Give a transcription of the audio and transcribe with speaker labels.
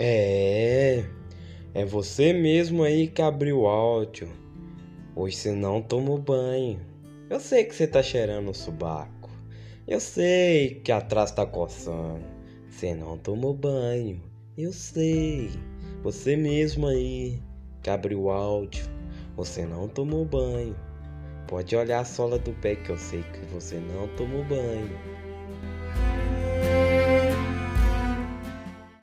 Speaker 1: É, é você mesmo aí que abriu o áudio. Hoje você não tomou banho. Eu sei que você tá cheirando o subaco. Eu sei que atrás tá coçando. Você não tomou banho. Eu sei. Você mesmo aí que abriu o áudio. Você não tomou banho. Pode olhar a sola do pé que eu sei que você não tomou banho.